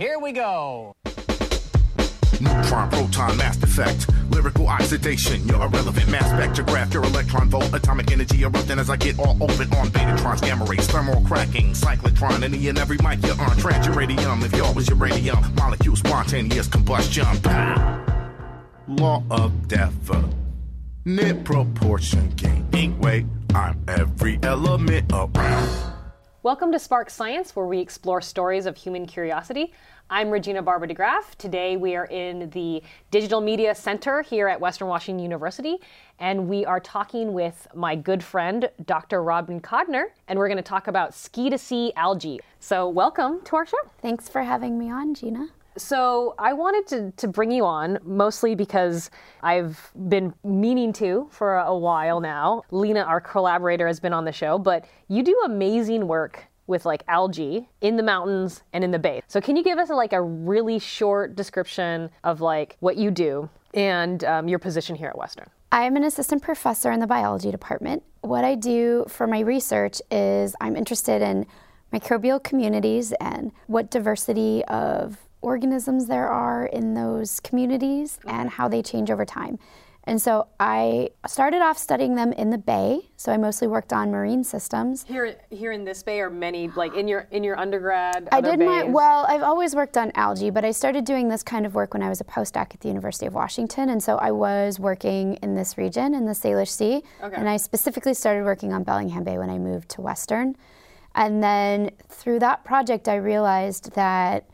Here we go. Neutron, proton, mass effect, lyrical oxidation. You're irrelevant, mass spectrograph. Your electron volt, atomic energy erupting as I get all open on betatrons, gamma rays, thermal cracking, cyclotron, any and every mic you're on. Transuranium, if y'all was uranium, molecule spontaneous combustion. Pow! Law of definite proportion, gain weight. I'm every element around. Welcome to Spark Science, where we explore stories of human curiosity. I'm Regina Barber DeGraaff. Today we are in the Digital Media Center here at Western Washington University, and we are talking with my good friend, Dr. Robin Kodner, and we're going to talk about ski to sea algae. So, welcome to our show. Thanks for having me on, Gina. So, I wanted to, to bring you on mostly because I've been meaning to for a while now. Lena, our collaborator, has been on the show, but you do amazing work with like algae in the mountains and in the bay. So, can you give us a, like a really short description of like what you do and um, your position here at Western? I am an assistant professor in the biology department. What I do for my research is I'm interested in microbial communities and what diversity of organisms there are in those communities mm-hmm. and how they change over time. And so I started off studying them in the bay. So I mostly worked on marine systems. Here, here in this bay, are many like in your in your undergrad. I did bays? my well. I've always worked on algae, but I started doing this kind of work when I was a postdoc at the University of Washington, and so I was working in this region in the Salish Sea, Okay. and I specifically started working on Bellingham Bay when I moved to Western. And then through that project, I realized that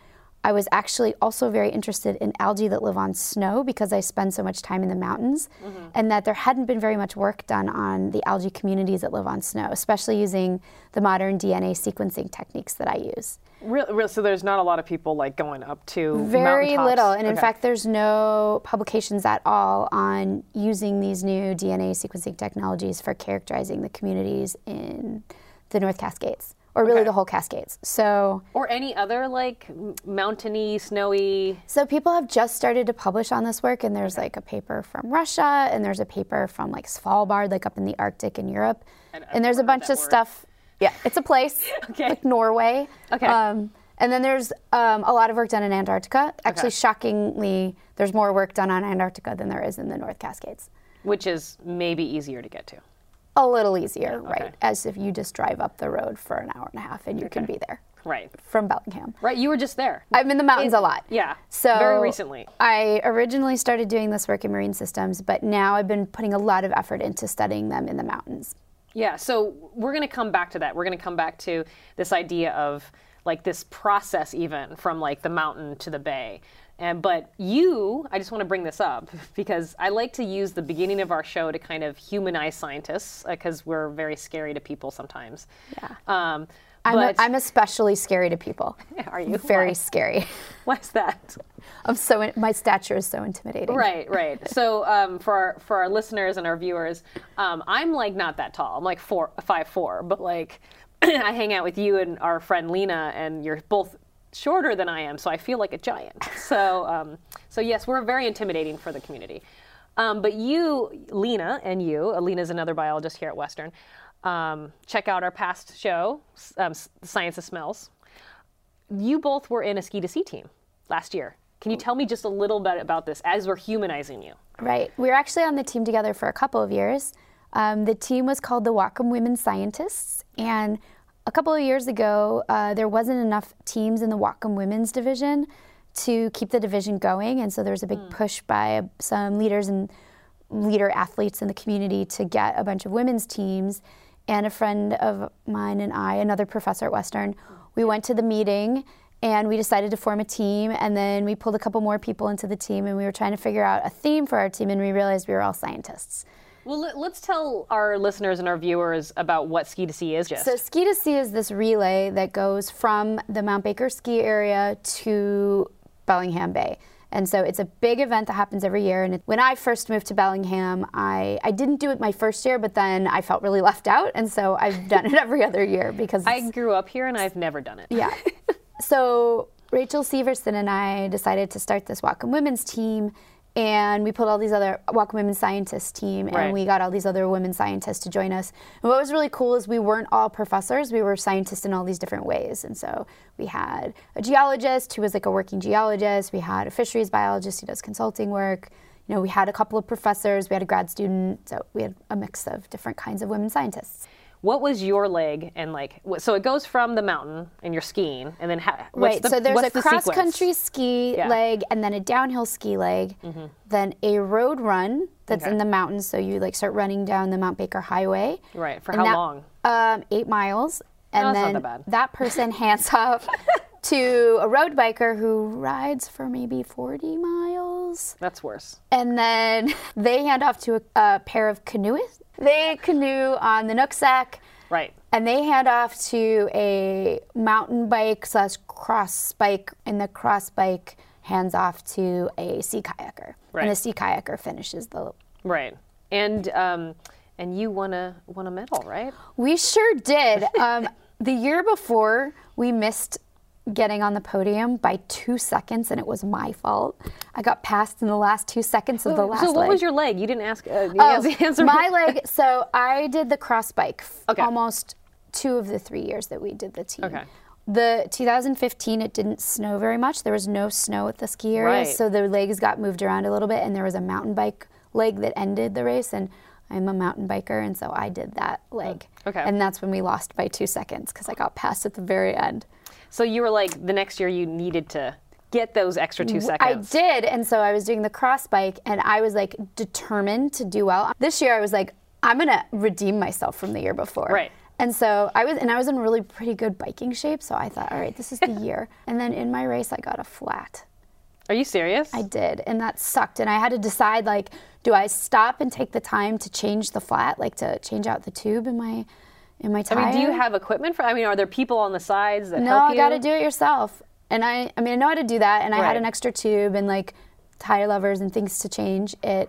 I was actually also very interested in algae that live on snow because I spend so much time in the mountains, mm-hmm. and that there hadn't been very much work done on the algae communities that live on snow, especially using the modern DNA sequencing techniques that I use. Real, real, so there's not a lot of people like going up to Very little, and in fact, there's no publications at all on using these new DNA sequencing technologies for characterizing the communities in the North Cascades, or really Okay. the whole Cascades. So. or any other like mountainy, snowy. So people have just started to publish on this work, and there's like a paper from Russia, and there's a paper from like Svalbard, like up in the Arctic in Europe, and, there's a bunch of word. stuff. Yeah, it's a place, Okay. like Norway. Okay. Um, and then there's um, a lot of work done in Antarctica. Actually, shockingly, there's more work done on Antarctica than there is in the North Cascades. which is maybe easier to get to. A little easier, okay. right? As if you just drive up the road for an hour and a half and you can be there Right. from Bellingham. Right. You were just there. I'm in the mountains a lot. yeah. So very recently. I originally started doing this work in marine systems, but now I've been putting a lot of effort into studying them in the mountains. Yeah. So we're going to come back to that. We're going to come back to this idea of like this process, even from like the mountain to the bay. And but you, I just want to bring this up because I like to use the beginning of our show to kind of humanize scientists because we're very scary to people sometimes. Yeah. Um, I'm, but I'm especially scary to people. Are you? Very Why? scary. why's that? I'm so my stature is so intimidating. Right, right. So um, for our, for our listeners and our viewers, um, I'm like not that tall. I'm like four, five four, but like I hang out with you and our friend Lena, and you're both shorter than I am, so I feel like a giant. So um, so yes, we're very intimidating for the community. Um, but you, Lena, and you, Lena's another biologist here at Western. Um, check out our past show, um, Science of Smells you both were in a ski to sea team last year. Can you tell me just a little bit about this as we're humanizing you? Right. We were actually on the team together for a couple of years. Um, the team was called the Whatcom Women Scientists, and a couple of years ago, uh, there wasn't enough teams in the Whatcom Women's division to keep the division going, and so there was a big push by some leaders and leader athletes in the community to get a bunch of women's teams. And a friend of mine and I, another professor at Western, we went to the meeting and we decided to form a team. And then we pulled a couple more people into the team and we were trying to figure out a theme for our team. And we realized we were all scientists. Well, let- let's tell our listeners and our viewers about what ski to sea is. Just So Ski to Sea is this relay that goes from the Mount Baker ski area to Bellingham Bay. And so it's a big event that happens every year. And when I first moved to Bellingham, I, I didn't do it my first year, but then I felt really left out. And so I've done it every other year because I grew up here and I've never done it. yeah. so Rachel Severson and I decided to start this Whatcom Women's team. And we put all these other Whatcom Women Scientists team, and Right. we got all these other women scientists to join us. And what was really cool is we weren't all professors; we were scientists in all these different ways. And so we had a geologist who was like a working geologist. We had a fisheries biologist who does consulting work. You know, we had a couple of professors. We had a grad student. So we had a mix of different kinds of women scientists. What was your leg and like? wh- So it goes from the mountain and you're skiing, and then ha- what's right. the, so there's a the cross sequence? country ski Yeah. Mm-hmm. leg and then a downhill ski leg, then a road run that's Okay. in the mountains. So you like start running down the Mount Baker Highway. Right. For how that- long? Um, eight miles. And not then that bad. person hands off to a road biker who rides for maybe 40 miles. That's worse. And then they hand off to a, a pair of canoeists. They canoe on the Nooksack. Right. And they hand off to a mountain bike slash cross bike, and the cross bike hands off to a sea kayaker. Right. And the sea kayaker finishes the. Right. And um, and you won a won a medal, right? We sure did. Um, the year before, we missed getting on the podium by two seconds, and it was my fault. I got passed in the last two seconds of the last so what leg. was your leg? You didn't ask. Uh, you Oh, answer my leg. So I did the cross bike f- Okay. almost two of the three years that we did the team. Okay. The 2015, it didn't snow very much. There was no snow at the ski area, Right. so the legs got moved around a little bit, and there was a mountain bike leg that ended the race, and I'm a mountain biker, and so I did that leg. Okay. And that's when we lost by two seconds because I got passed at the very end. So you were like the next year you needed to get those extra two seconds. I did, and so I was doing the cross bike, and I was like determined to do well. This year, I was like, I'm gonna redeem myself from the year before. Right. And so I was, and I was in really pretty good biking shape. So I thought, all right, this is the year. And then in my race, I got a flat. Are you serious? I did, and that sucked. And I had to decide, like, do I stop and take the time to change the flat, like to change out the tube in my, in my I mean, do you have equipment for? I mean, are there people on the sides that No, help I you? got to do it yourself. And I, I mean, I know how to do that. And I Right. had an extra tube and like tire levers and things to change it.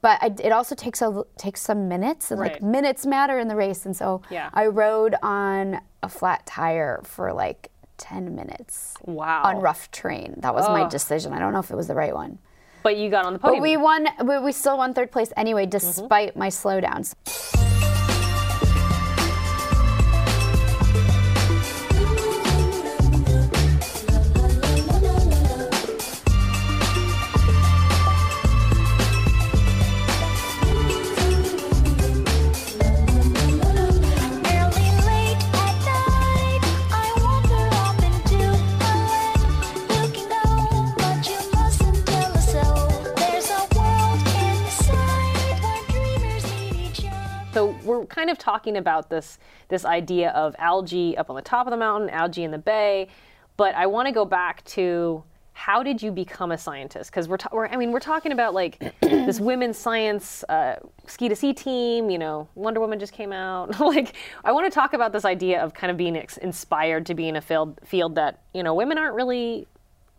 But I, it also takes a takes some minutes, and Right. like minutes matter in the race. And so Yeah. I rode on a flat tire for like ten minutes Wow. on rough terrain. That was my decision. I don't know if it was the right one. But you got on the podium. But we won. We, we still won third place anyway, Mm-hmm. despite my slowdowns. So we're kind of talking about this this idea of algae up on the top of the mountain, algae in the bay, but I want to go back to how did you become a scientist? Because we're, we're I mean we're talking about like this women's science uh, ski to sea team. You know, Wonder Woman just came out. like I want to talk about this idea of kind of being ex- inspired to be in a field field that you know women aren't really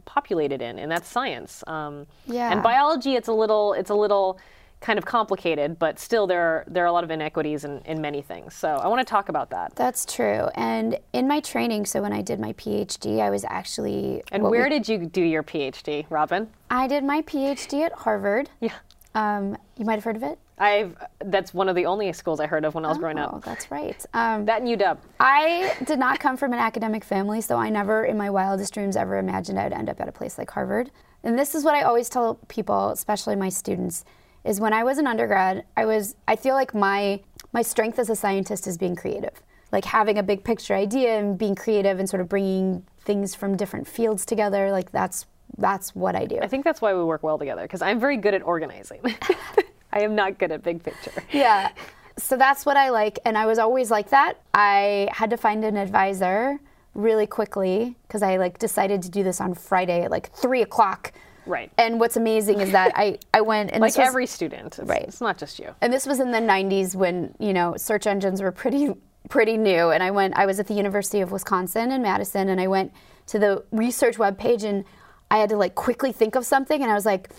populated in, and that's science. Um, Yeah. And biology, it's a little, it's a little kind of complicated, but still there are, there are a lot of inequities in, in many things. So I want to talk about that. That's true. And in my training, so when I did my PhD, I was actually And what we- where did you do your PhD, Robin? I did my PhD at Harvard. Yeah. Um, you might have heard of it. I've that's one of the only schools I heard of when I was growing up. Oh, that's right. Um, That and UW. I did not come from an academic family, so I never, in my wildest dreams, ever imagined I'd end up at a place like Harvard. And this is what I always tell people, especially my students, is when I was an undergrad, I was I feel like my my strength as a scientist is being creative, like having a big picture idea and being creative and sort of bringing things from different fields together. Like that's that's what I do. I think that's why we work well together because I'm very good at organizing. I am not good at big picture. yeah. So that's what I like. And I was always like that. I had to find an advisor really quickly because I like decided to do this on Friday at like three o'clock. Right. And what's amazing is that I, I went and Like was- every student. It's, Right. It's not just you. and this was in the 90s when you know search engines were pretty pretty new and i went i was at the university of wisconsin in madison and i went to the research webpage and i had to like quickly think of something and i was like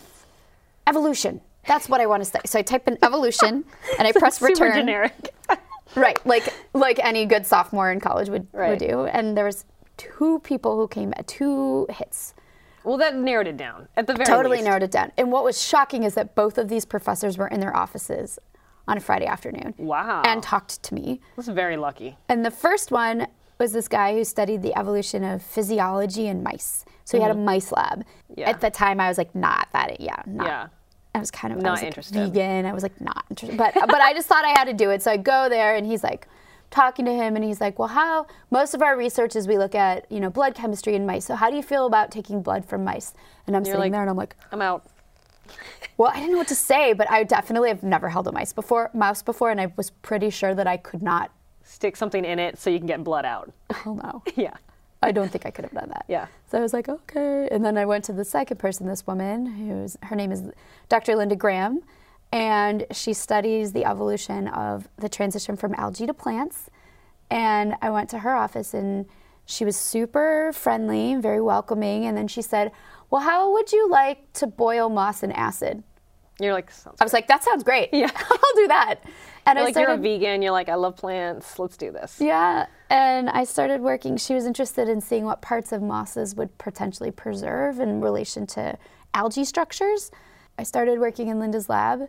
evolution that's what i want to say so i type in evolution and i press Super return generic. right like like any good sophomore in college would, Right. would do and there was two people who came at two hits Well, that narrowed it down at the very totally least. narrowed it down. And what was shocking is that both of these professors were in their offices on a Friday afternoon. Wow. And talked to me. Was very lucky. And the first one was this guy who studied the evolution of physiology in mice. So he had a mice lab. Mm-hmm. Yeah. At the time, I was like, not that, yeah, not. Yeah. I was kind of I Not was, like, interested. Vegan. I was like not interested, but but I just thought I had to do it. So I go there, and he's like talking to him, and he's like, "Well, how most of our research is we look at you know blood chemistry in mice. So how do you feel about taking blood from mice?" And I'm sitting like- there, and I'm like, I'm out. "Well, I didn't know what to say, but I definitely have never held a mice before, mouse before, and I was pretty sure that I could not. Stick something in it so you can get blood out. Oh no." yeah. I don't think I could have done that. Yeah. So I was like, okay. And then I went to the second person, this woman, who's her name is Dr. Linda Graham, and she studies the evolution of the transition from algae to plants. And I went to her office, and she was super friendly, very welcoming. And then she said, "Well, how would you like to boil moss in acid?" You're like, I was like, "That sounds great. Yeah. I'll do that." And You're I like you're a vegan. You're like, I love plants. Let's do this. yeah, and I started working. She was interested in seeing what parts of mosses would potentially preserve in relation to algae structures. I started working in Linda's lab,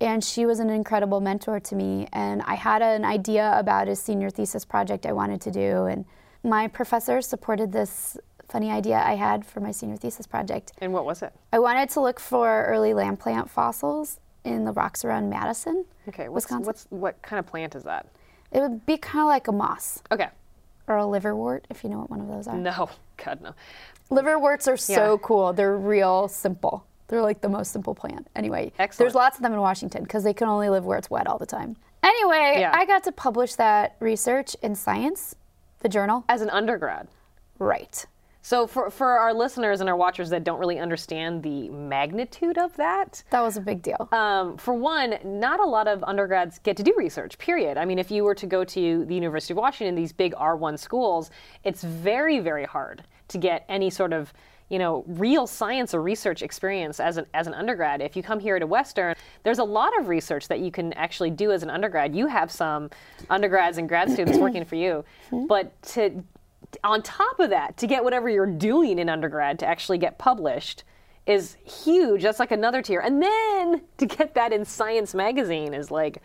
and she was an incredible mentor to me. And I had an idea about a senior thesis project I wanted to do, and my professor supported this funny idea I had for my senior thesis project. And what was it? I wanted to look for early land plant fossils in the rocks around Madison, Okay. What's, Wisconsin. what's what kind of plant is that? It would be kind of like a moss Okay. or a liverwort, if you know what one of those are. No. God no. Liverworts are so Yeah. cool. They're real simple. They're like the most simple plant. Anyway, Excellent. there's lots of them in Washington because they can only live where it's wet all the time. Anyway, Yeah. I got to publish that research in Science, the journal. As an undergrad. Right. So for for our listeners and our watchers that don't really understand the magnitude of that, That was a big deal. um, for one, not a lot of undergrads get to do research, period. I mean, if you were to go to the University of Washington, these big R1 schools, it's very, very hard to get any sort of you know, real science or research experience as an, as an undergrad. If you come here to Western, there's a lot of research that you can actually do as an undergrad. You have some undergrads and grad students working for you, mm-hmm. but to on top of that, to get whatever you're doing in undergrad to actually get published is huge. That's like another tier. And then to get that in Science magazine is like,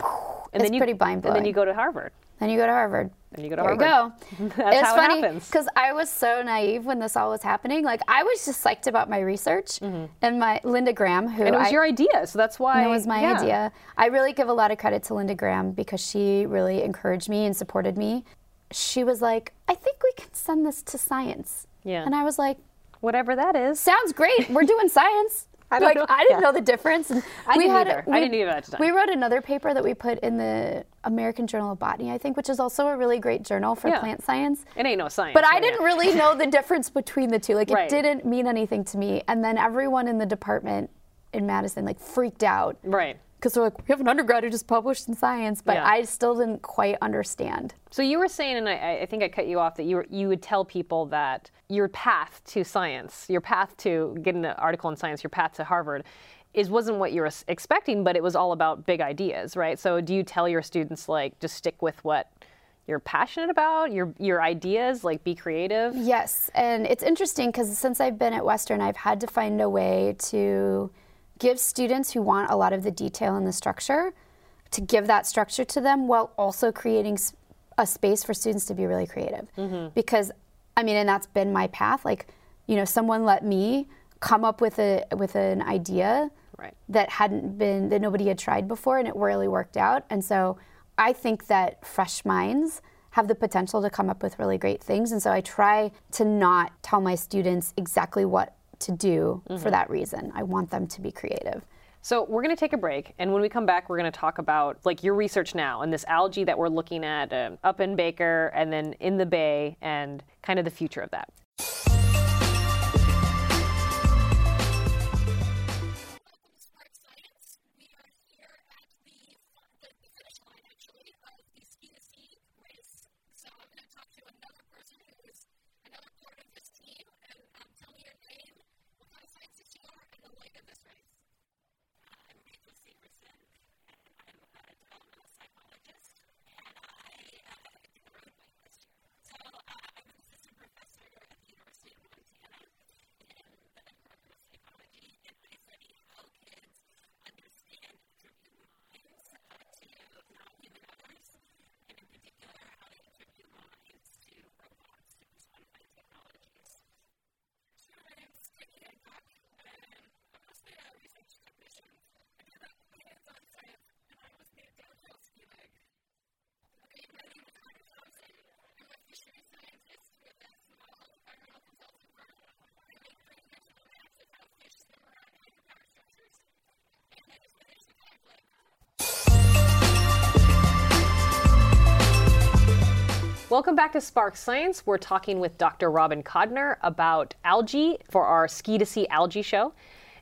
and It's then you, pretty And then you go to Harvard. Then you go to Harvard. Then you go to there Harvard. you go. That's it's how it funny happens. because I was so naive when this all was happening. Like I was just psyched about my research and my Linda Graham, who Mm-hmm. And it was I, your idea, so that's why It was my yeah. idea. I really give a lot of credit to Linda Graham because she really encouraged me and supported me. She was like, I think we can send this to science. Yeah. And I was like, Whatever that is. sounds great. We're doing science. I don't like, know- I didn't yeah. know the difference. And I we didn't had either. I we- didn't either at the time. We wrote another paper that we put in the American Journal of Botany, I think, which is also a really great journal for Yeah. plant science. It ain't no science. But I didn't now. really know the difference between the two. Like Right. it didn't mean anything to me. And then everyone in the department in Madison like freaked out Right. Because they're like, we have an undergrad who just published in science, but Yeah. I still didn't quite understand. So you were saying, and I, I think I cut you off, that you were, you would tell people that your path to science, your path to getting an article in science, your path to Harvard, is wasn't what you were expecting, but it was all about big ideas, right? So do you tell your students like just stick with what you're passionate about, your your ideas, like be creative? Yes, and it's interesting because since I've been at Western, I've had to find a way to give students who want a lot of the detail and the structure to give that structure to them while also creating a space for students to be really creative. Mm-hmm. Because I mean, and that's been my path. Like, you know, someone let me come up with a with an idea Right. that hadn't been that nobody had tried before and it really worked out and so i think that fresh minds have the potential to come up with really great things and so i try to not tell my students exactly what to do for that reason. I want them to be creative. So we're going to take a break, and when we come back, we're going to talk about like your research now and this algae that we're looking at um, up in Baker and then in the Bay, and kind of the future of that. Welcome back to Spark Science. We're talking with Dr. Robin Kodner about algae for our Ski to Sea Algae Show.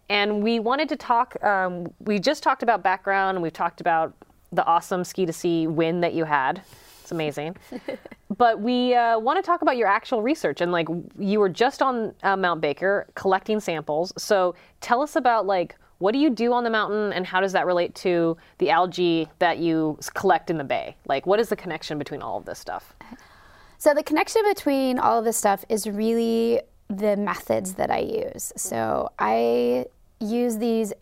And we wanted to talk, um, we just talked about background and we've talked about the awesome Ski to Sea win that you had. It's amazing. but we uh, want to talk about your actual research and like you were just on uh, Mount Baker collecting samples. So tell us about like what do you do on the mountain and how does that relate to the algae that you collect in the bay? Like what is the connection between all of this stuff? So the connection between all of this stuff is really the methods that I use. So I use these.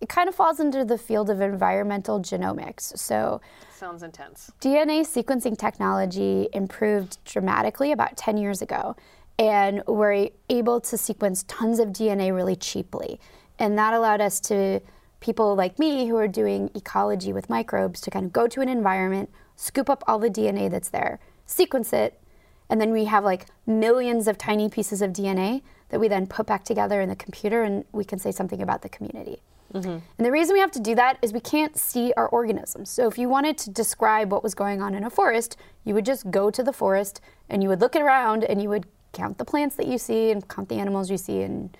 It kind of falls into the field of environmental genomics. So Sounds intense. DNA sequencing technology improved dramatically about 10 years ago, and we're able to sequence tons of DNA really cheaply. And that allowed us to, people like me who are doing ecology with microbes, to kind of go to an environment, scoop up all the DNA that's there, sequence it, and then we have like millions of tiny pieces of DNA that we then put back together in the computer and we can say something about the community. Mm-hmm. And the reason we have to do that is we can't see our organisms. So if you wanted to describe what was going on in a forest, you would just go to the forest and you would look around and you would count the plants that you see and count the animals you see and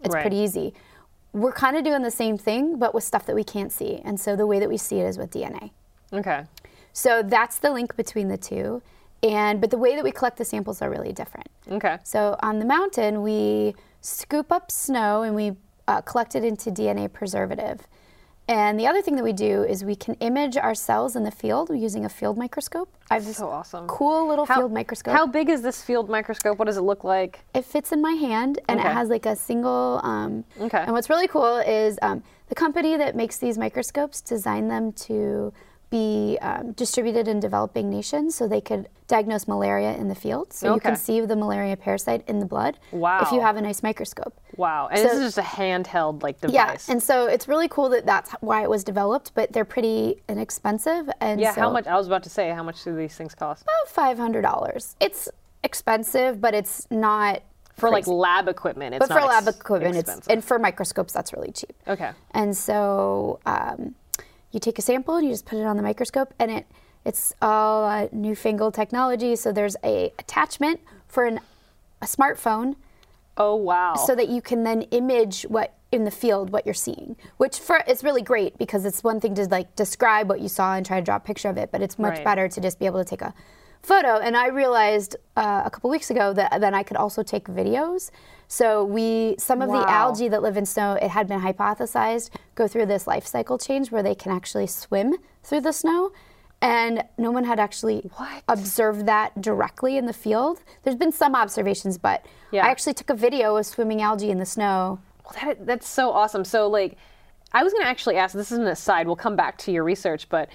it's Right. pretty easy. We're kind of doing the same thing but with stuff that we can't see. And so the way that we see it is with DNA. Okay. So that's the link between the two. And but the way that we collect the samples are really different. Okay. So on the mountain, we scoop up snow and we uh, collect it into DNA preservative. And the other thing that we do is we can image our cells in the field using a field microscope. I have this So awesome. cool little How- field microscope. How big is this field microscope? What does it look like? it fits in my hand and Okay. it has like a single. Um, Okay. And what's really cool is um, the company that makes these microscopes designed them to be um, distributed in developing nations so they could diagnose malaria in the field. So you can see the malaria parasite in the blood if you have a nice microscope. Wow. And this So- is just a handheld like device. Yeah, and so it's really cool that that's why it was developed, but they're pretty inexpensive. And yeah, so how much I was about to say how much do these things cost? About five hundred dollars. It's expensive, but it's not For like lab equipment, it's But for not lab ex- equipment, it's and for microscopes, that's really cheap. Okay. And so um, you take a sample and you just put it on the microscope, and it it's all uh, newfangled technology. So there's a attachment for an, a smartphone Oh wow. so that you can then image what in the field what you're seeing which for it's really great because it's one thing to like describe what you saw and try to draw a picture of it but it's much Right. better to just be able to take a photo and i realized uh, a couple weeks ago that then i could also take videos so we some of Wow. the algae that live in snow it had been hypothesized go through this life cycle change where they can actually swim through the snow and no one had actually What? observed that directly in the field there's been some observations but Yeah. i actually took a video of swimming algae in the snow Well, that, that's so awesome. So, like, I was going to actually ask this is an aside, we'll come back to your research, but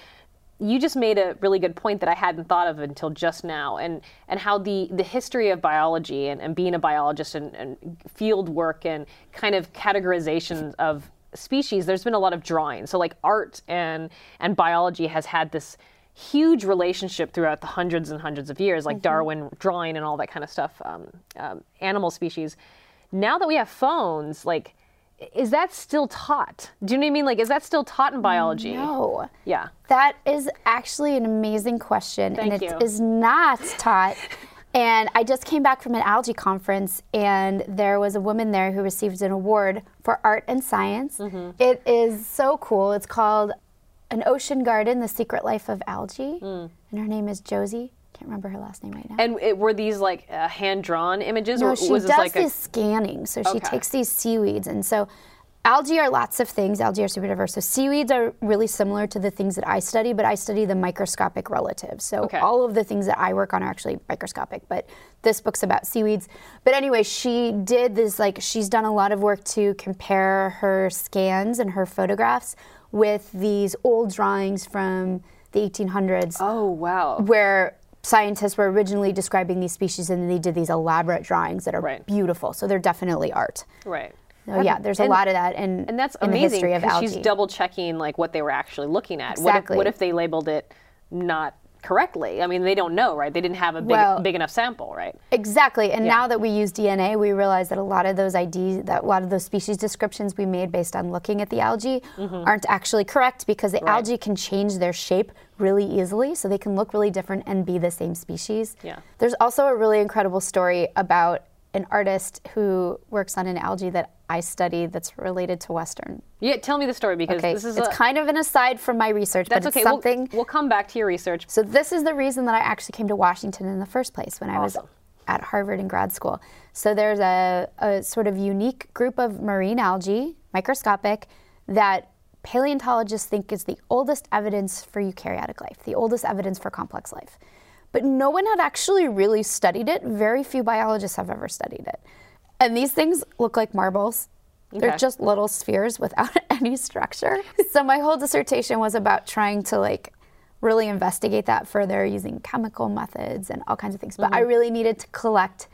you just made a really good point that I hadn't thought of until just now, and, and how the, the history of biology and, and being a biologist and, and field work and kind of categorization of species, there's been a lot of drawing. So, like, art and, and biology has had this huge relationship throughout the hundreds and hundreds of years, like Darwin drawing and all that kind of stuff, um, um, animal species now that we have phones, like, is that still taught? Do you know what I mean? Like, is that still taught in biology? No. Yeah. That is actually an amazing question, Thank and it you. is not taught. and I just came back from an algae conference, and there was a woman there who received an award for art and science. Mm-hmm. It is so cool. It's called An Ocean Garden: The Secret Life of Algae, Mm. and her name is Josie. Can't remember her last name right now. And it, were these like uh, hand drawn images, No, or she was does this like this scanning. So she Okay. takes these seaweeds, and so algae are lots of things. Algae are super diverse. So seaweeds are really similar to the things that I study, but I study the microscopic relatives. So Okay. all of the things that I work on are actually microscopic, but this book's about seaweeds. But anyway, she did this like she's done a lot of work to compare her scans and her photographs with these old drawings from the 1800s? Oh wow. where scientists were originally describing these species and they did these elaborate drawings that are Right. beautiful. So they're definitely art. Right. So yeah, there's a lot of that in, And that's in the amazing history of algae. she's double checking like what they were actually looking at. Exactly. What if, what if they labeled it not correctly. I mean, they don't know, right? They didn't have a big, Well- big enough sample, right? Exactly. And Yeah. now that we use DNA, we realize that a lot of those IDs, that a lot of those species descriptions we made based on looking at the algae aren't actually correct because the Mm-hmm. Right. algae can change their shape really easily. So they can look really different and be the same species. Yeah. There's also a really incredible story about an artist who works on an algae that I study that's related to Western. Yeah, tell me the story because Okay. this is it's a, kind of an aside from my research, that's but it's okay. We'll- something. We'll, come back to your research. So this is the reason that I actually came to Washington in the first place when I was at Harvard in grad school. So there's a, a sort of unique group of marine algae, microscopic, that paleontologists think is the oldest evidence for eukaryotic life, the oldest evidence for complex life. But no one had actually really studied it. Very few biologists have ever studied it. And these things look like marbles. They're just little spheres without any structure. so my whole dissertation was about trying to like really investigate that further using chemical methods and all kinds of things. But I mm-hmm. really needed to collect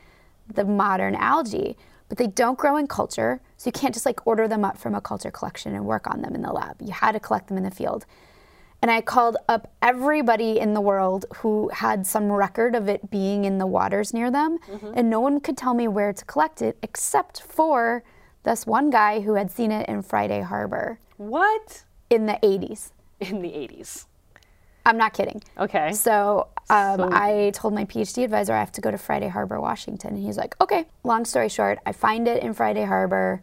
the modern algae. But they don't grow in culture, so you can't just like order them up from a culture collection and work on them in the lab. You had to collect them in the field. And I called up everybody in the world who had some record of it being in the waters near them, and no one could tell me where to collect it except for this one guy who had seen it in Friday Harbor What? in the 80s. In the 80s. I'm not kidding. Okay. So, um, So- I told my PhD advisor I have to go to Friday Harbor, Washington. And he's like, okay. Long story short, I find it in Friday Harbor.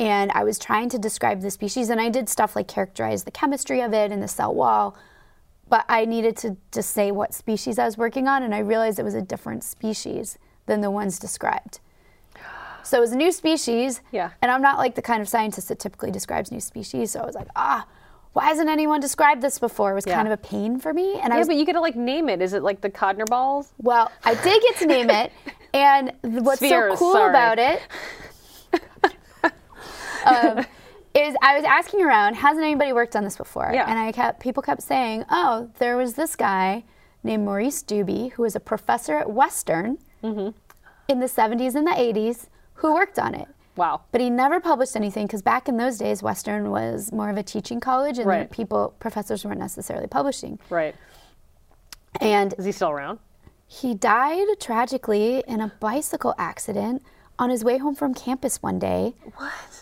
And I was trying to describe the species. And I did stuff like characterize the chemistry of it and the cell wall. But I needed to just say what species I was working on. And I realized it was a different species than the ones described. So it was a new species. Yeah. And I'm not like the kind of scientist that typically describes new species. So I was like, ah, why hasn't anyone described this before? It was Yeah. kind of a pain for me. And I Yeah, was but you gotta like name it. Is it like the Kodner balls? well, I did get to name it, and what's Spheres, so cool sorry. about it um, is I was asking around, hasn't anybody worked on this before? Yeah. And I kept people kept saying, oh, there was this guy named Maurice Doobie who was a professor at Western Mm-hmm. in the 70s and the 80s who worked on it. Wow. But he never published anything because back in those days, Western was more of a teaching college, and Right. people, professors weren't necessarily publishing. Right. And Is he still around? he died tragically in a bicycle accident on his way home from campus one day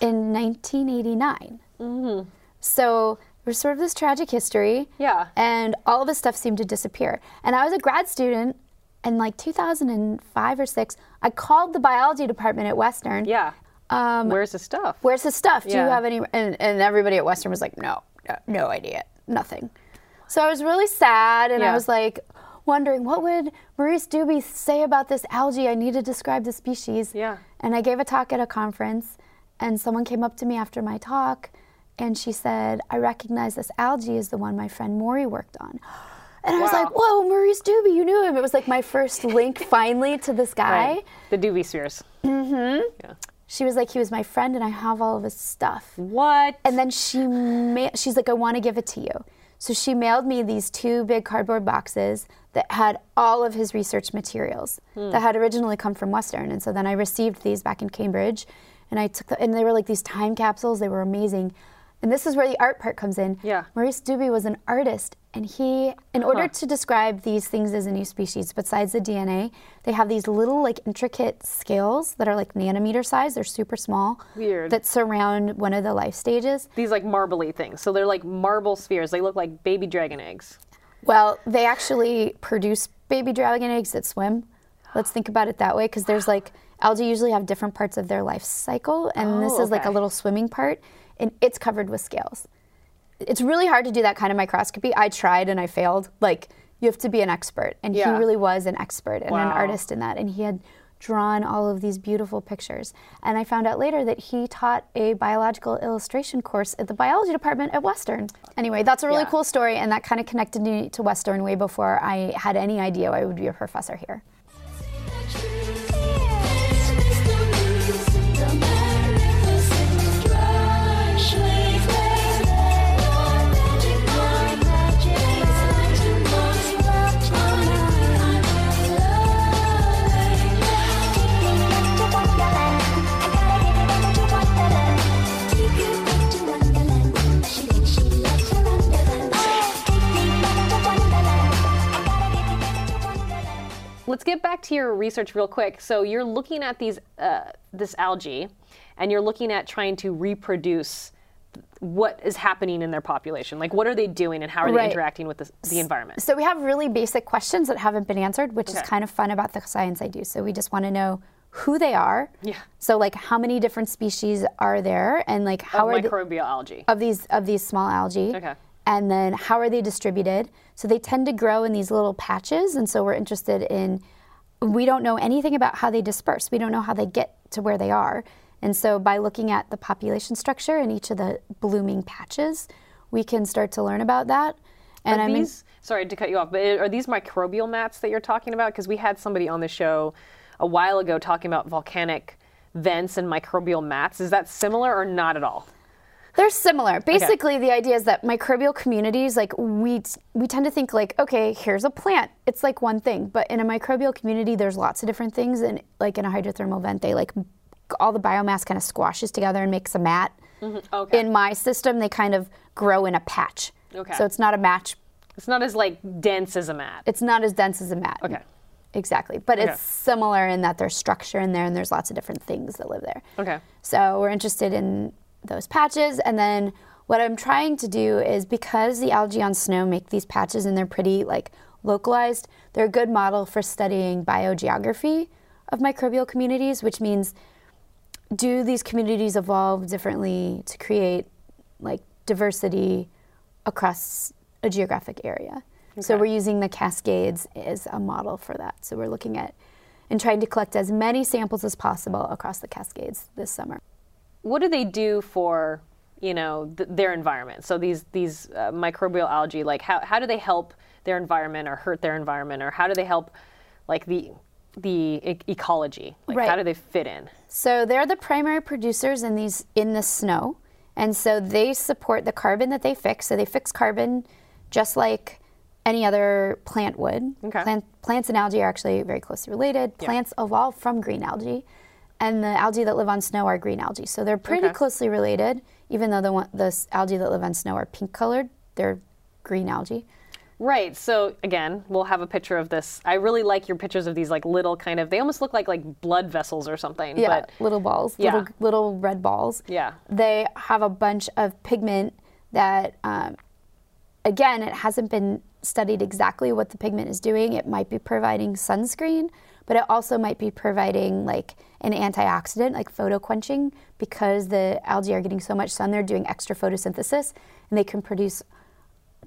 in 1989. Mm-hmm. So there's sort of this tragic history. Yeah. And all of his stuff seemed to disappear. And I was a grad student in like 2005 or 6. I called the biology department at Western. Yeah. Where's his stuff? Where's his stuff? Do you have any? And, and everybody at Western was like, no, no, no idea, nothing. So I was really sad, and Yeah. I was like, wondering what would Maurice Doobie say about this algae? I need to describe the species. Yeah. And I gave a talk at a conference, and someone came up to me after my talk, and she said, I recognize this algae is the one my friend Maury worked on. And I was like, whoa, Maurice Doobie, you knew him. It was like my first link finally to this guy. Right. The Doobie Spheres. Mm-hmm. Yeah. She was like, he was my friend, and I have all of his stuff. What? And then she ma- she's like, I want to give it to you. So she mailed me these two big cardboard boxes that had all of his research materials Hmm. that had originally come from Western. And so then I received these back in Cambridge, and I took the, and they were like these time capsules. They were amazing. And this is where the art part comes in. Yeah. Maurice Doobie was an artist, and he, in order to describe these things as a new species, besides the DNA, they have these little like intricate scales that are like nanometer size. They're super small. Weird. That surround one of the life stages. These like marbly things. So they're like marble spheres. They look like baby dragon eggs. Well, they actually produce baby dragon eggs that swim. Let's think about it that way because there's like algae usually have different parts of their life cycle, and this Oh, is like a little swimming part, and it's covered with scales. It's really hard to do that kind of microscopy. I tried and I failed. Like you have to be an expert, and Yeah. he really was an expert and an artist in that, and he had drawn all of these beautiful pictures. And I found out later that he taught a biological illustration course at the biology department at Western. Anyway, that's a really Yeah. cool story, and that kind of connected me to Western way before I had any idea I would be a professor here. Get back to your research real quick. So you're looking at these uh, this algae, and you're looking at trying to reproduce what is happening in their population. Like, what are they doing, and how are they Right. interacting with the, the environment? So we have really basic questions that haven't been answered, which is kind of fun about the science I do. So we just want to know who they are. Yeah. So like how many different species are there and like how Of are the, microbial algae. of these of these small algae. Okay. And then how are they distributed? So they tend to grow in these little patches and so we're interested in we don't know anything about how they disperse. We don't know how they get to where they are. And so by looking at the population structure in each of the blooming patches, we can start to learn about that. And are I mean these sorry to cut you off, but are these microbial mats that you're talking about? Because we had somebody on the show a while ago talking about volcanic vents and microbial mats. Is that similar or not at all? They're similar. Basically, the idea is that microbial communities, like we we tend to think like, okay, here's a plant. It's like one thing, but in a microbial community, there's lots of different things. And like in a hydrothermal vent, they like all the biomass kind of squashes together and makes a mat. Mm-hmm. Okay. In my system, they kind of grow in a patch. Okay. So it's not a match. It's not as like dense as a mat. It's not as dense as a mat. Okay. Exactly. But Okay. it's similar in that there's structure in there and there's lots of different things that live there. Okay. So we're interested in those patches. And then what I'm trying to do is because the algae on snow make these patches and they're pretty like localized, they're a good model for studying biogeography of microbial communities, which means do these communities evolve differently to create like diversity across a geographic area? So we're using the Cascades as a model for that. So we're looking at and trying to collect as many samples as possible across the Cascades this summer. What do they do for you know th- their environment? So these these uh, microbial algae, like how how do they help their environment or hurt their environment, or how do they help like the the e- ecology? Like how do they fit in? So they're the primary producers in these in the snow, and so they support the carbon that they fix. So they fix carbon just like any other plant would. Okay. Plant, plants and algae are actually very closely related. Plants evolve from green algae, and the algae that live on snow are green algae. So they're pretty Okay. closely related. Even though the one, the algae that live on snow are pink colored, they're green algae. Right. So again, we'll have a picture of this. I really like your pictures of these like little kind of. They almost look like like blood vessels or something. Yeah, But little balls, Yeah. little little red balls. Yeah. they have a bunch of pigment that, um, again, it hasn't been studied exactly what the pigment is doing. It might be providing sunscreen, but it also might be providing like an antioxidant, like photo quenching, because the algae are getting so much sun. They're doing extra photosynthesis, and they can produce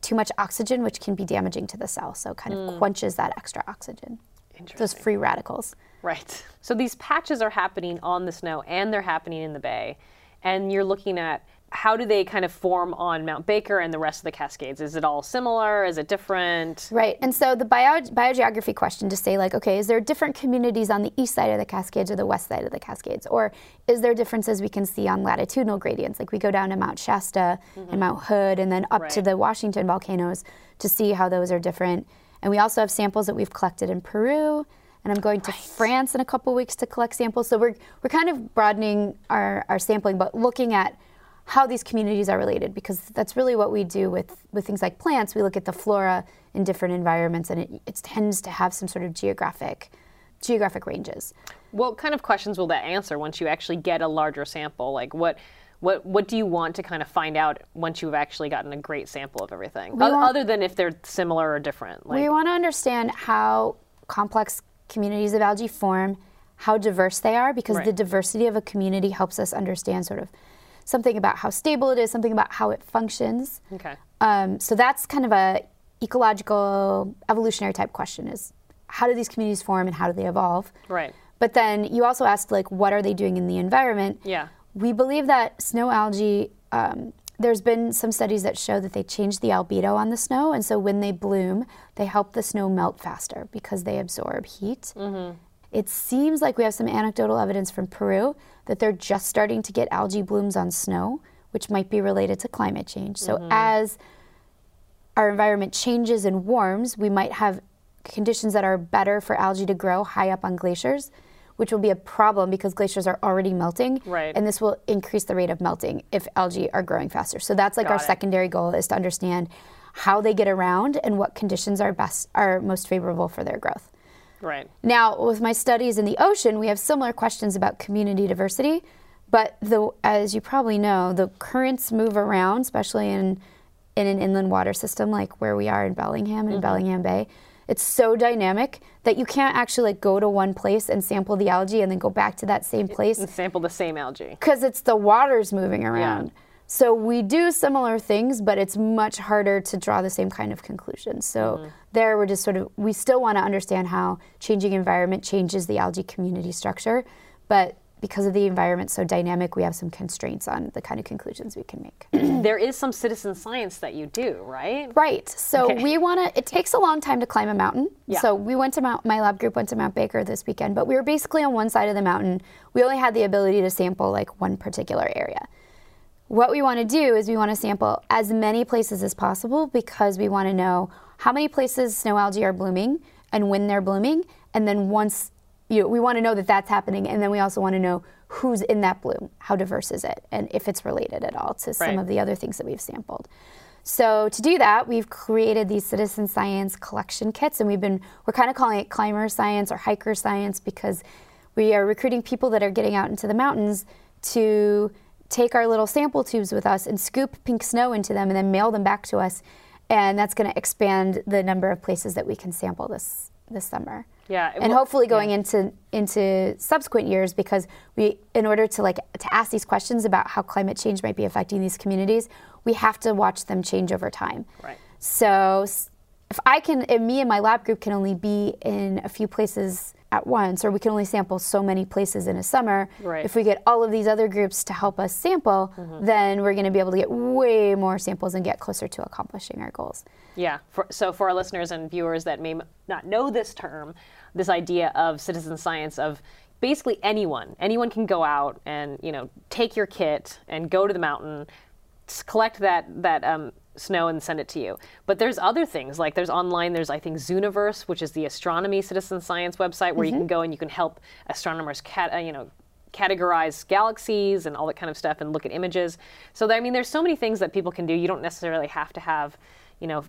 too much oxygen, which can be damaging to the cell. So it kind of hmm. quenches that extra oxygen. Those free radicals. Right. So these patches are happening on the snow and they're happening in the bay. And you're looking at how do they kind of form on Mount Baker and the rest of the Cascades? Is it all similar? Is it different? Right. And so the bio, biogeography question to say, like, okay, is there different communities on the east side of the Cascades or the west side of the Cascades? Or is there differences we can see on latitudinal gradients? Like we go down to Mount Shasta and mm-hmm. Mount Hood and then up to the Washington volcanoes to see how those are different. And we also have samples that we've collected in Peru. And I'm going to France in a couple weeks to collect samples. So we're, we're kind of broadening our, our sampling, but looking at how these communities are related because that's really what we do with, with things like plants. We look at the flora in different environments and it, it tends to have some sort of geographic geographic ranges. What kind of questions will that answer once you actually get a larger sample? Like what what what do you want to kind of find out once you've actually gotten a great sample of everything? Want- other than if they're similar or different. Like we want to understand how complex communities of algae form, how diverse they are, because Right. the diversity of a community helps us understand sort of something about how stable it is, something about how it functions. Okay. Um, so that's kind of a ecological evolutionary type question: is how do these communities form and how do they evolve? Right. But then you also asked like, what are they doing in the environment? Yeah. We believe that snow algae. Um, there's been some studies that show that they change the albedo on the snow, and so when they bloom, they help the snow melt faster because they absorb heat. It seems like we have some anecdotal evidence from Peru that they're just starting to get algae blooms on snow, which might be related to climate change. So mm-hmm. as our environment changes and warms, we might have conditions that are better for algae to grow high up on glaciers, which will be a problem because glaciers are already melting. Right. And this will increase the rate of melting if algae are growing faster. So that's like our it. secondary goal is to understand how they get around and what conditions are best are most favorable for their growth. Right. Now, with my studies in the ocean, we have similar questions about community diversity, but the, as you probably know, the currents move around, especially in in an inland water system like where we are in Bellingham Mm-hmm. in Bellingham Bay. It's so dynamic that you can't actually like go to one place and sample the algae and then go back to that same place And sample the same algae. because it's the water's moving around. So we do similar things, but it's much harder to draw the same kind of conclusions. So mm-hmm. there, we're just sort of we still want to understand how changing environment changes the algae community structure, but because of the environment so dynamic, we have some constraints on the kind of conclusions we can make. There is some citizen science that you do, right? Right. So Okay. we want to. It takes a long time to climb a mountain. Yeah. So we went to Mount. My lab group went to Mount Baker this weekend, but we were basically on one side of the mountain. We only had the ability to sample like one particular area. What we want to do is we want to sample as many places as possible because we want to know how many places snow algae are blooming and when they're blooming, and then once you know, we want to know that that's happening, and then we also want to know who's in that bloom, how diverse is it, and if it's related at all to some of the other things that we've sampled. So to do that, we've created these citizen science collection kits, and we've been we're kind of calling it climber science or hiker science because we are recruiting people that are getting out into the mountains to take our little sample tubes with us and scoop pink snow into them and then mail them back to us, and that's going to expand the number of places that we can sample this this summer. Yeah, and hopefully going yeah. into into subsequent years because we in order to like to ask these questions about how climate change might be affecting these communities we have to watch them change over time Right. so if i can if me and my lab group can only be in a few places at once or we can only sample so many places in a summer Right. if we get all of these other groups to help us sample mm-hmm. then we're going to be able to get way more samples and get closer to accomplishing our goals Yeah. For, so for our listeners and viewers that may not know this term, this idea of citizen science of basically anyone, anyone can go out and you know take your kit and go to the mountain, collect that that um, snow and send it to you. But there's other things like there's online. There's I think Zooniverse, which is the astronomy citizen science website where you can go and you can help astronomers cat uh, you know categorize galaxies and all that kind of stuff and look at images. So I mean, there's so many things that people can do. You don't necessarily have to have, you know,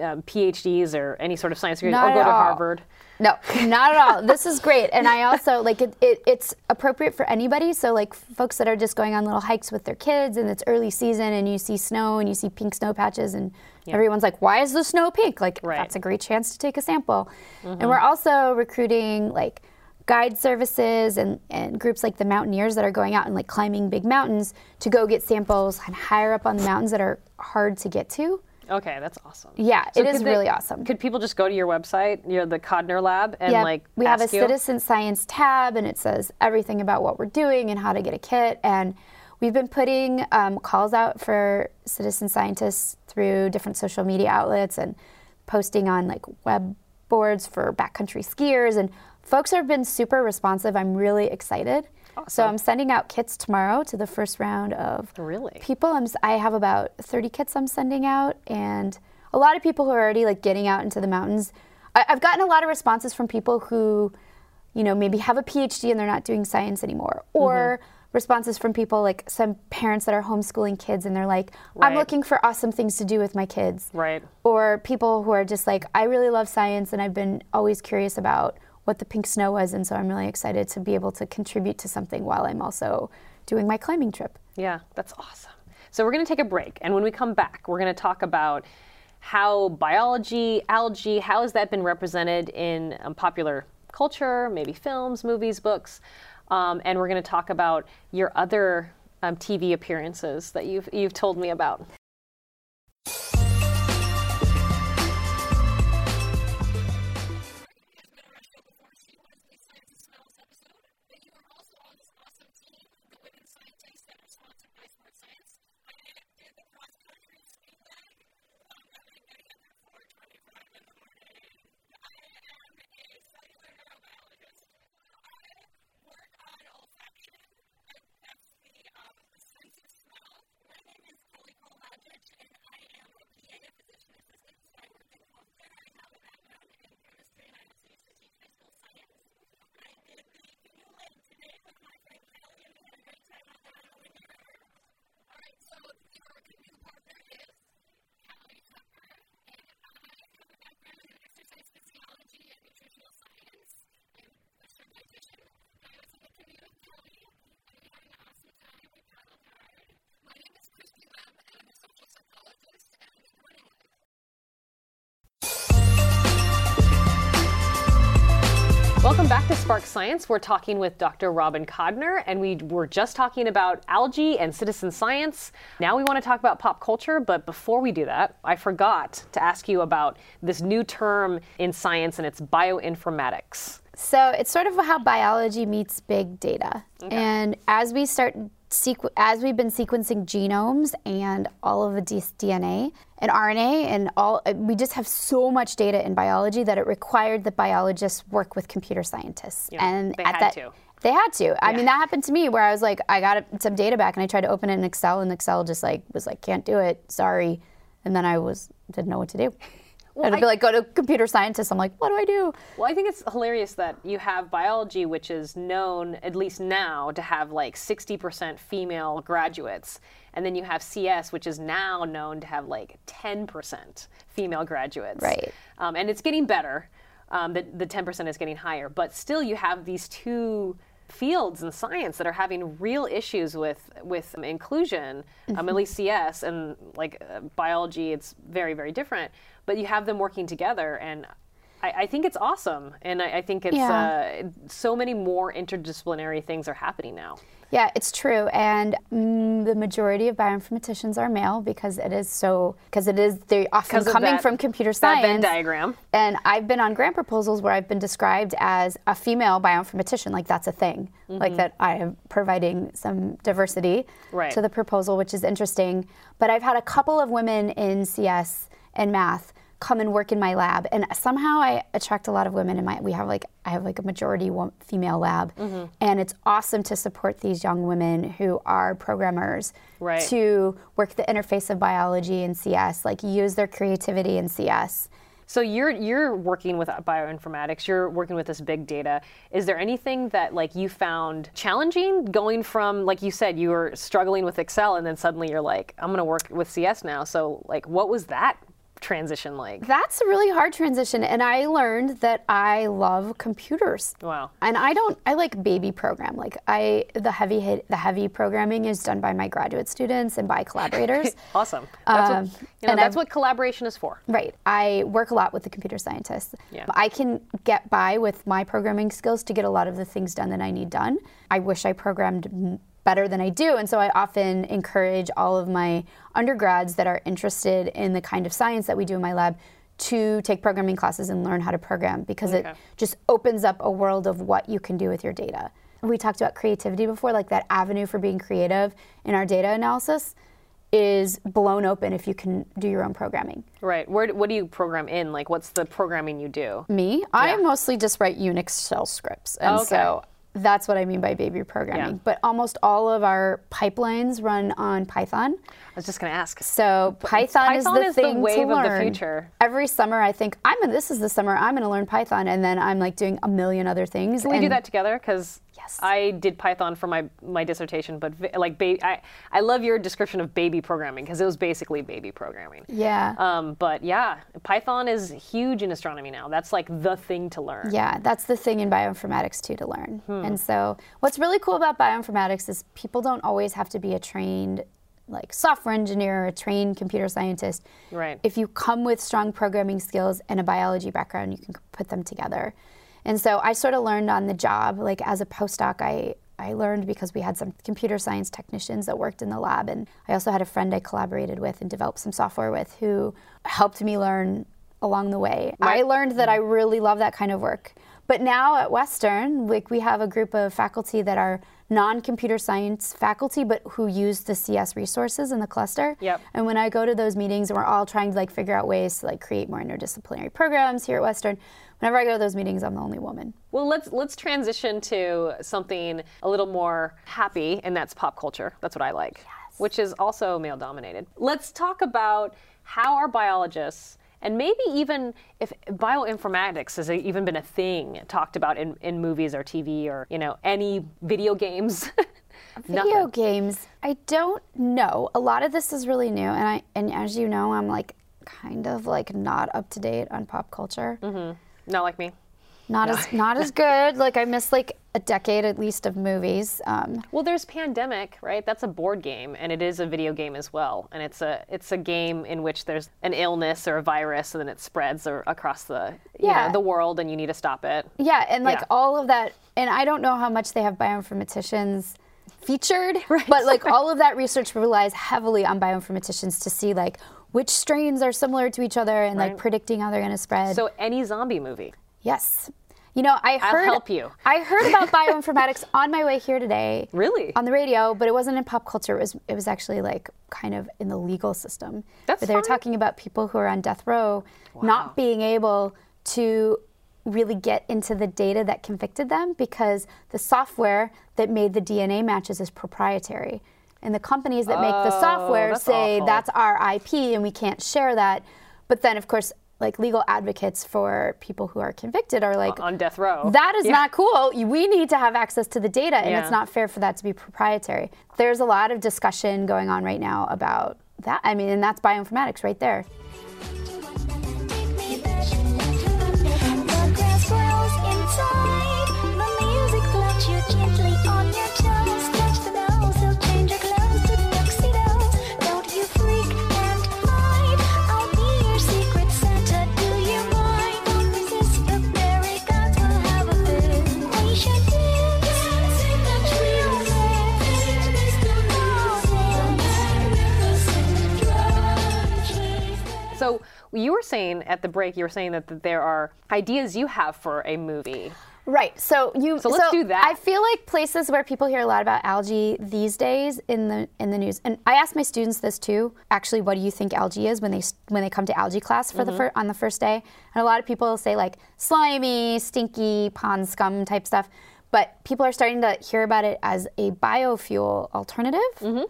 um, PhDs or any sort of science degree Not or go at to all. Harvard. No, not at all. This is great, and I also like it, it. It's appropriate for anybody. So like folks that are just going on little hikes with their kids, and it's early season, and you see snow, and you see pink snow patches, and everyone's like, "Why is the snow pink?" Like Right. that's a great chance to take a sample. And we're also recruiting like guide services and, and groups like the mountaineers that are going out and like climbing big mountains to go get samples and higher up on the mountains that are hard to get to. Okay, that's awesome. Yeah, So it is they- really awesome. Could people just go to your website, you know, the Kodner Lab, and yeah, like we have a you? citizen science tab and it says everything about what we're doing and how to get a kit and we've been putting um, calls out for citizen scientists through different social media outlets and posting on like web boards for backcountry skiers and folks have been super responsive i'm really excited so i'm sending out kits tomorrow to the first round of Really? people. I'm, i have about 30 kits i'm sending out and a lot of people who are already like getting out into the mountains. I, i've gotten a lot of responses from people who you know maybe have a phd and they're not doing science anymore or mm-hmm. responses from people like some parents that are homeschooling kids and they're like i'm looking for awesome things to do with my kids. Right. or people who are just like i really love science and i've been always curious about what the pink snow was and so i'm really excited to be able to contribute to something while i'm also doing my climbing trip Yeah, that's awesome. So we're going to take a break, and when we come back, we're going to talk about how biology, algae, how has that been represented in um, popular culture, maybe films, movies, books, um, and we're going to talk about your other um, TV appearances that you've you've told me about. Spark Science. We're talking with Dr. Robin Kodner, and we were just talking about algae and citizen science. Now we want to talk about pop culture, but before we do that, I forgot to ask you about this new term in science, and it's bioinformatics. So it's sort of how biology meets big data. And as we start as we've been sequencing genomes and all of the DNA and RNA and all uh, we just have so much data in biology that it required that biologists work with computer scientists. Yeah, and they at had that to. they had to. I mean, that happened to me where I was like, I got some data back and I tried to open it in Excel and Excel just like was like, can't do it, sorry. And then I was didn't know what to do. I'd I- be like, go to computer scientist. I'm like, what do I do? Well, I think it's hilarious that you have biology, which is known, at least now, to have like 60% female graduates. And then you have CS, which is now known to have like 10% female graduates. Right. Um, and it's getting better. Um, the, the 10% is getting higher. But still, you have these two fields in science that are having real issues with with um, inclusion um, at least cs and like uh, biology it's very very different but you have them working together and I, I think it's awesome, and I, I think it's Yeah. uh, so many more interdisciplinary things are happening now. Yeah, it's true, and mm, the majority of bioinformaticians are male because it is so because it is they're often coming that- from computer that science. Venn diagram. And I've been on grant proposals where I've been described as a female bioinformatician, like that's a thing, like that I am providing some diversity Right. to the proposal, which is interesting. But I've had a couple of women in CS and math come and work in my lab, and somehow I attract a lot of women in my. We have like I have like a majority female lab, mm-hmm. and it's awesome to support these young women who are programmers Right. to work the interface of biology and CS, like use their creativity in CS. So you're you're working with bioinformatics. You're working with this big data. Is there anything that like you found challenging going from like you said you were struggling with Excel and then suddenly you're like I'm going to work with CS now. So like what was that transition like? That's a really hard transition, and I learned that I love computers. Wow. And I don't. I like baby program. Like I, the heavy hit, the heavy programming is done by my graduate students and by collaborators. Awesome. That's Um, what, you know, and that's I've- what collaboration is for. Right. I work a lot with the computer scientists. Yeah. I can get by with my programming skills to get a lot of the things done that I need done. I wish I programmed better than I do. And so I often encourage all of my undergrads that are interested in the kind of science that we do in my lab to take programming classes and learn how to program because it just opens up a world of what you can do with your data. We talked about creativity before, like that avenue for being creative in our data analysis is blown open if you can do your own programming. Right. Where what do you program in? Like what's the programming you do? Me, I mostly just write Unix shell scripts, and oh, Okay. so that's what I mean by baby programming. Yeah. But almost all of our pipelines run on Python. I was just going to ask. So Python, is the is the thing wave to of the learn. future. Every summer, I think I'm. Gonna, this is the summer I'm going to learn Python, and then I'm like doing a million other things. Can we do that together? Because Yes. I did Python for my my dissertation, but like ba- I I love your description of baby programming because it was basically baby programming. Yeah. Um, but yeah, Python is huge in astronomy now. That's like the thing to learn. Yeah, that's the thing in bioinformatics too to learn. Hmm. And so, what's really cool about bioinformatics is people don't always have to be a trained like software engineer or a trained computer scientist. Right. If you come with strong programming skills and a biology background, you can put them together. And so I sort of learned on the job, like as a postdoc, I I learned because we had some computer science technicians that worked in the lab, and I also had a friend I collaborated with and developed some software with who helped me learn along the way. I learned that I really love that kind of work. But now at Western, like we have a group of faculty that are non-computer science faculty, but who use the CS resources in the cluster. Yep. And when I go to those meetings, and we're all trying to like figure out ways to like create more interdisciplinary programs here at Western. Whenever I go to those meetings, I'm the only woman. Well, let's let's transition to something a little more happy, and that's pop culture. That's what I like, which is also male dominated. Let's talk about how our biologists and maybe even if bioinformatics has even been a thing talked about in, in movies or TV or you know any video games. Video games, I don't know. A lot of this is really new, and I and as you know, I'm like kind of like not up to date on pop culture. Mm-hmm. Not like me. Not as not as good. Like I miss like a decade at least of movies. Um, Well, there's Pandemic, right? That's a board game, and it is a video game as well. And it's a it's a game in which there's an illness or a virus, and then it spreads a- across the you Yeah. know, the world, and you need to stop it. yeah, and like Yeah. all of that, and I don't know how much they have bioinformaticians featured, but like all of that research relies heavily on bioinformaticians to see like which strains are similar to each other and like predicting how they're going to spread. So any zombie movie, yes. You know, I heard. I'll help you. I heard about bioinformatics on my way here today. Really? On the radio, but it wasn't in pop culture. It was it was actually like kind of in the legal system. That's But they were talking about people who are on death row not being able to really get into the data that convicted them because the software that made the DNA matches is proprietary. And the companies that make the Oh, software that's say awful. that's our IP and we can't share that. But then of course like legal advocates for people who are convicted are like on death row. that is Yeah. not cool. We need to have access to the data, and Yeah. it's not fair for that to be proprietary. There's a lot of discussion going on right now about that. I mean, and that's bioinformatics right there. You were saying at the break, you were saying that, that there are ideas you have for a movie. Right. So you. So let's do that. I feel like places where people hear a lot about algae these days in the in the news, and I ask my students this too. Actually, what do you think algae is when they when they come to algae class for Mm-hmm. the fir- on the first day? And a lot of people say like slimy, stinky, pond scum type stuff. But people are starting to hear about it as a biofuel alternative.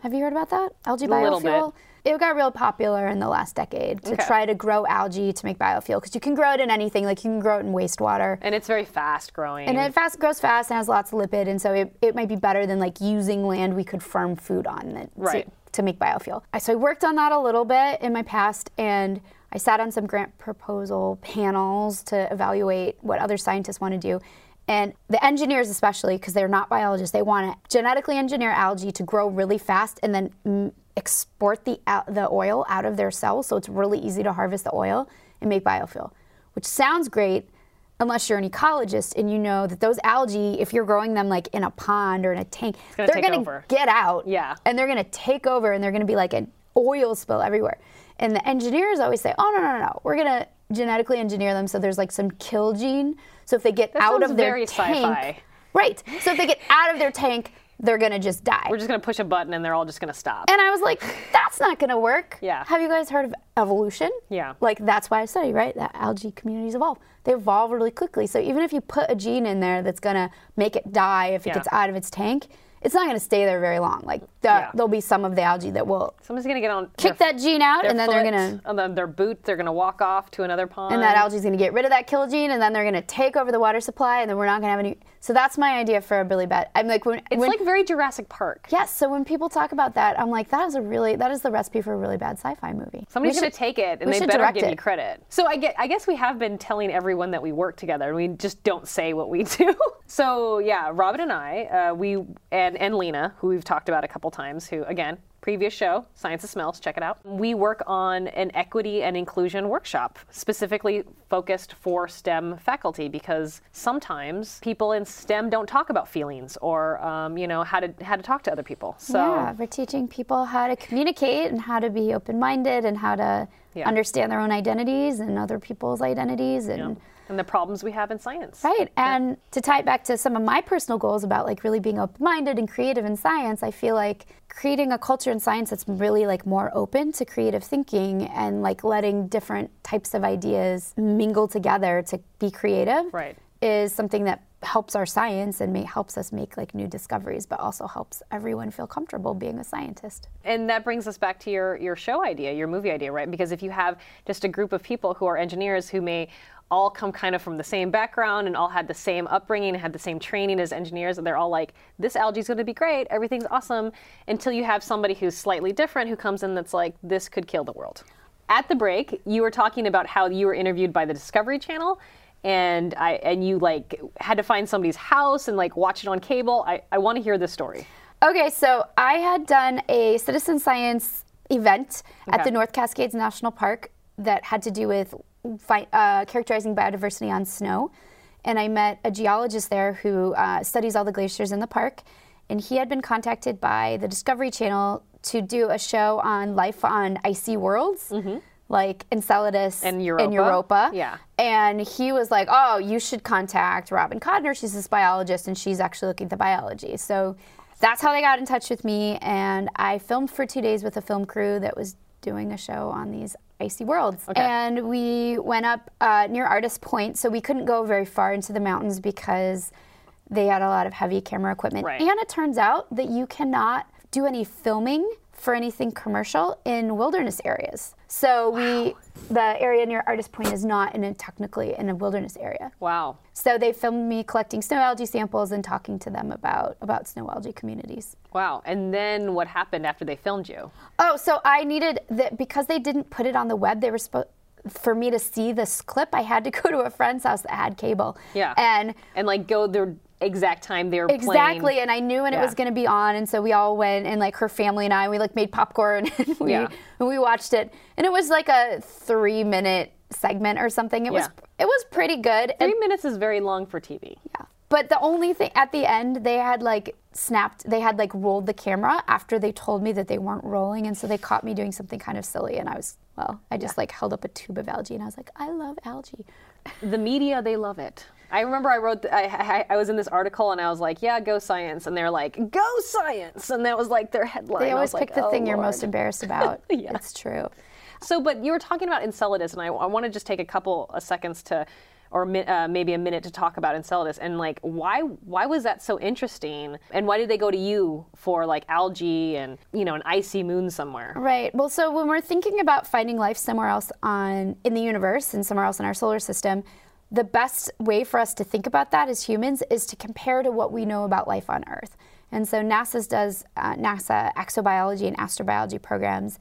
Have you heard about that? Algae Mm-hmm. Biofuel. It got real popular in the last decade to Okay. try to grow algae to make biofuel because you can grow it in anything. Like you can grow it in wastewater. And it's very fast growing. And it fast grows fast and has lots of lipid, and so it, it might be better than like using land we could farm food on that, Right. to, to make biofuel. I- So I worked on that a little bit in my past, and I sat on some grant proposal panels to evaluate what other scientists want to do. And the engineers, especially, because they're not biologists, they want to genetically engineer algae to grow really fast and then mm, export the, al- the oil out of their cells. So it's really easy to harvest the oil and make biofuel, which sounds great unless you're an ecologist and you know that those algae, if you're growing them like in a pond or in a tank, gonna they're gonna get out. Yeah. And they're gonna take over and they're gonna be like an oil spill everywhere. And the engineers always say, oh, no, no, no. We're gonna genetically engineer them so there's like some kill gene. So if they get That out of their very tank. sci-fi. Right. So if they get out of their tank, they're gonna just die. We're just going to push a button and they're all just going to stop. And I was like, that's not going to work. Yeah. Have you guys heard of evolution? Yeah. Like, that's why I study, right? That algae communities evolve. They evolve really quickly. So even if you put a gene in there that's going to make it die if it Yeah. gets out of its tank, it's not going to stay there very long. Like, the, Yeah. there'll be some of the algae that will Someone's going to get on kick their, that gene out, and then they're going to. and then their boot, they're going to walk off to another pond. And that algae is going to get rid of that kill gene, and then they're going to take over the water supply, and then we're not going to have any. So that's my idea for a Billy bad. I'm like, when, It's when, like very Jurassic Park. yes. So when people talk about that, I'm like, that is a really that is the recipe for a really bad sci-fi movie. Going should- take it, and they better give it. you credit. So I get, I guess we have been telling everyone that we work together, and we just don't say what we do. so yeah, Robin and I, uh, we and and Lena, who we've talked about a couple times, who again, previous show, Science of Smells, check it out. We work on an equity and inclusion workshop, specifically focused for STEM faculty, because sometimes people in STEM don't talk about feelings or um, you know how to how to talk to other people. So yeah, we're teaching people how to communicate and how to be open-minded and how to Yeah. understand their own identities and other people's identities and and the problems we have in science. right. And to tie it back to some of my personal goals about like really being open-minded and creative in science, I feel like creating a culture in science that's really like more open to creative thinking and like letting different types of ideas mingle together to be creative Right. is something that helps our science and may, helps us make like new discoveries, but also helps everyone feel comfortable being a scientist. And that brings us back to your, your show idea, your movie idea, right? Because if you have just a group of people who are engineers who may all come kind of from the same background and all had the same upbringing, and had the same training as engineers, and they're all like, this algae is going to be great, everything's awesome, until you have somebody who's slightly different who comes in that's like, this could kill the world. At the break, you were talking about how you were interviewed by the Discovery Channel. and I and you like had to find somebody's house and like watch it on cable. I, I want to hear this story. Okay, so I had done a citizen science event at the North Cascades National Park that had to do with fi- uh, characterizing biodiversity on snow. And I met a geologist there who uh, studies all the glaciers in the park. And he had been contacted by the Discovery Channel to do a show on life on icy worlds, like Enceladus Mm-hmm. And Europa. Europa. Yeah. And he was like, "Oh, you should contact Robin Kodner. She's this biologist, and she's actually looking at the biology." So that's how they got in touch with me, and I filmed for two days with a film crew that was doing a show on these icy worlds. Okay. And we went up uh, near Artist Point, so we couldn't go very far into the mountains because they had a lot of heavy camera equipment. Right. And it turns out that you cannot do any filming for anything commercial in wilderness areas. So we, the area near Artist Point is not in a technically in a wilderness area. Wow. So they filmed me collecting snow algae samples and talking to them about about snow algae communities. Wow. And then what happened after they filmed you? Oh, so I needed that because they didn't put it on the web. They were supposed for me to see this clip. I had to go to a friend's house that had cable. Yeah. And And like go the exact time they were Exactly, playing. and I knew when it was going to be on, and so we all went, and like her family and I, we like made popcorn, and we Yeah. and we watched it, and it was like a three minute segment or something. It was it was pretty good. and- Three minutes is very long for TV. yeah. But the only thing at the end, they had like snapped, they had like rolled the camera after they told me that they weren't rolling, and so they caught me doing something kind of silly, and I was well, I just like held up a tube of algae, and I was like, I love algae. The media, they love it. I remember I wrote, I, I, I was in this article and I was like, yeah, go science. And they're like, go science. And that was like their headline. They always pick like, the "Oh, thing you're Lord." most embarrassed about. Yeah. It's true. So, but you were talking about Enceladus, and I, I want to just take a couple of seconds to, or mi- uh, maybe a minute to talk about Enceladus, and like why why was that so interesting, and why did they go to you for like algae and you know an icy moon somewhere? Right. Well, so when we're thinking about finding life somewhere else on in the universe and somewhere else in our solar system, the best way for us to think about that as humans is to compare to what we know about life on Earth. And so NASA's does uh, NASA exobiology and astrobiology programs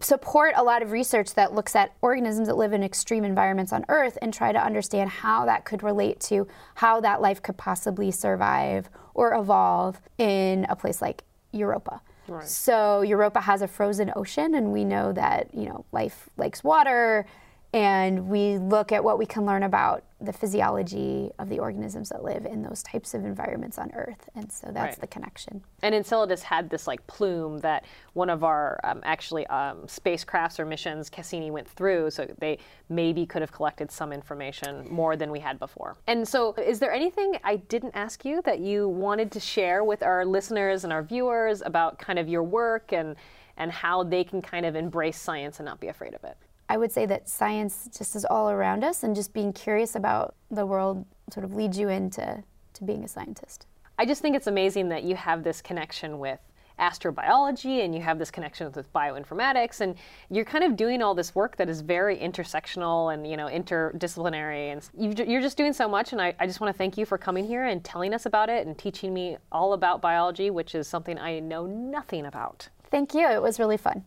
support a lot of research that looks at organisms that live in extreme environments on Earth and try to understand how that could relate to how that life could possibly survive or evolve in a place like Europa. So Europa has a frozen ocean, and we know that you know life likes water, and we look at what we can learn about the physiology of the organisms that live in those types of environments on Earth, and so that's Right. the connection. And Enceladus had this like plume that one of our um, actually um, spacecrafts or missions Cassini went through, so they maybe could have collected some information more than we had before. And so, is there anything I didn't ask you that you wanted to share with our listeners and our viewers about kind of your work and and how they can kind of embrace science and not be afraid of it? I would say that science just is all around us, and just being curious about the world sort of leads you into to being a scientist. I just think it's amazing that you have this connection with astrobiology and you have this connection with bioinformatics and you're kind of doing all this work that is very intersectional and you know interdisciplinary and you've, you're just doing so much and I, I just want to thank you for coming here and telling us about it and teaching me all about biology which is something i know nothing about Thank you. It was really fun.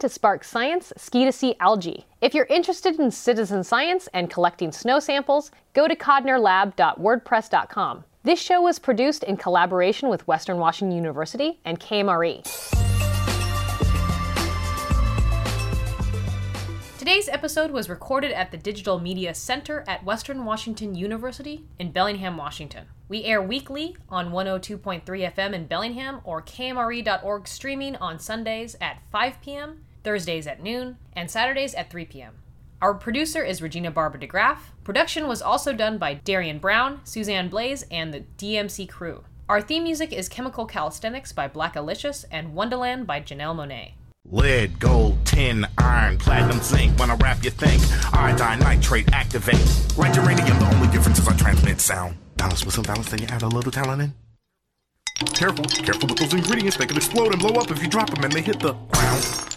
To Spark Science Ski to See Algae. If you're interested in citizen science and collecting snow samples, go to kodnerlab.wordpress.com. This show was produced in collaboration with Western Washington University and KMRE. Today's episode was recorded at the Digital Media Center at Western Washington University in Bellingham, Washington. We air weekly on 102.3 FM in Bellingham or KMRE.org streaming on Sundays at 5 p.m., Thursdays at noon, and Saturdays at 3 p.m. Our producer is Regina Barber DeGraaff. Production was also done by Darian Brown, Suzanne Blaze, and the DMC crew. Our theme music is Chemical Calisthenics by Blackalicious and Wonderland by Janelle Monáe. Lead, gold, tin, iron, platinum, zinc. When I rap, you think iodine, nitrate, activate. Like uranium, the only difference is I transmit sound. Balance with some balance, then you add a little talent in. Careful, careful with those ingredients. They can explode and blow up if you drop them and they hit the ground.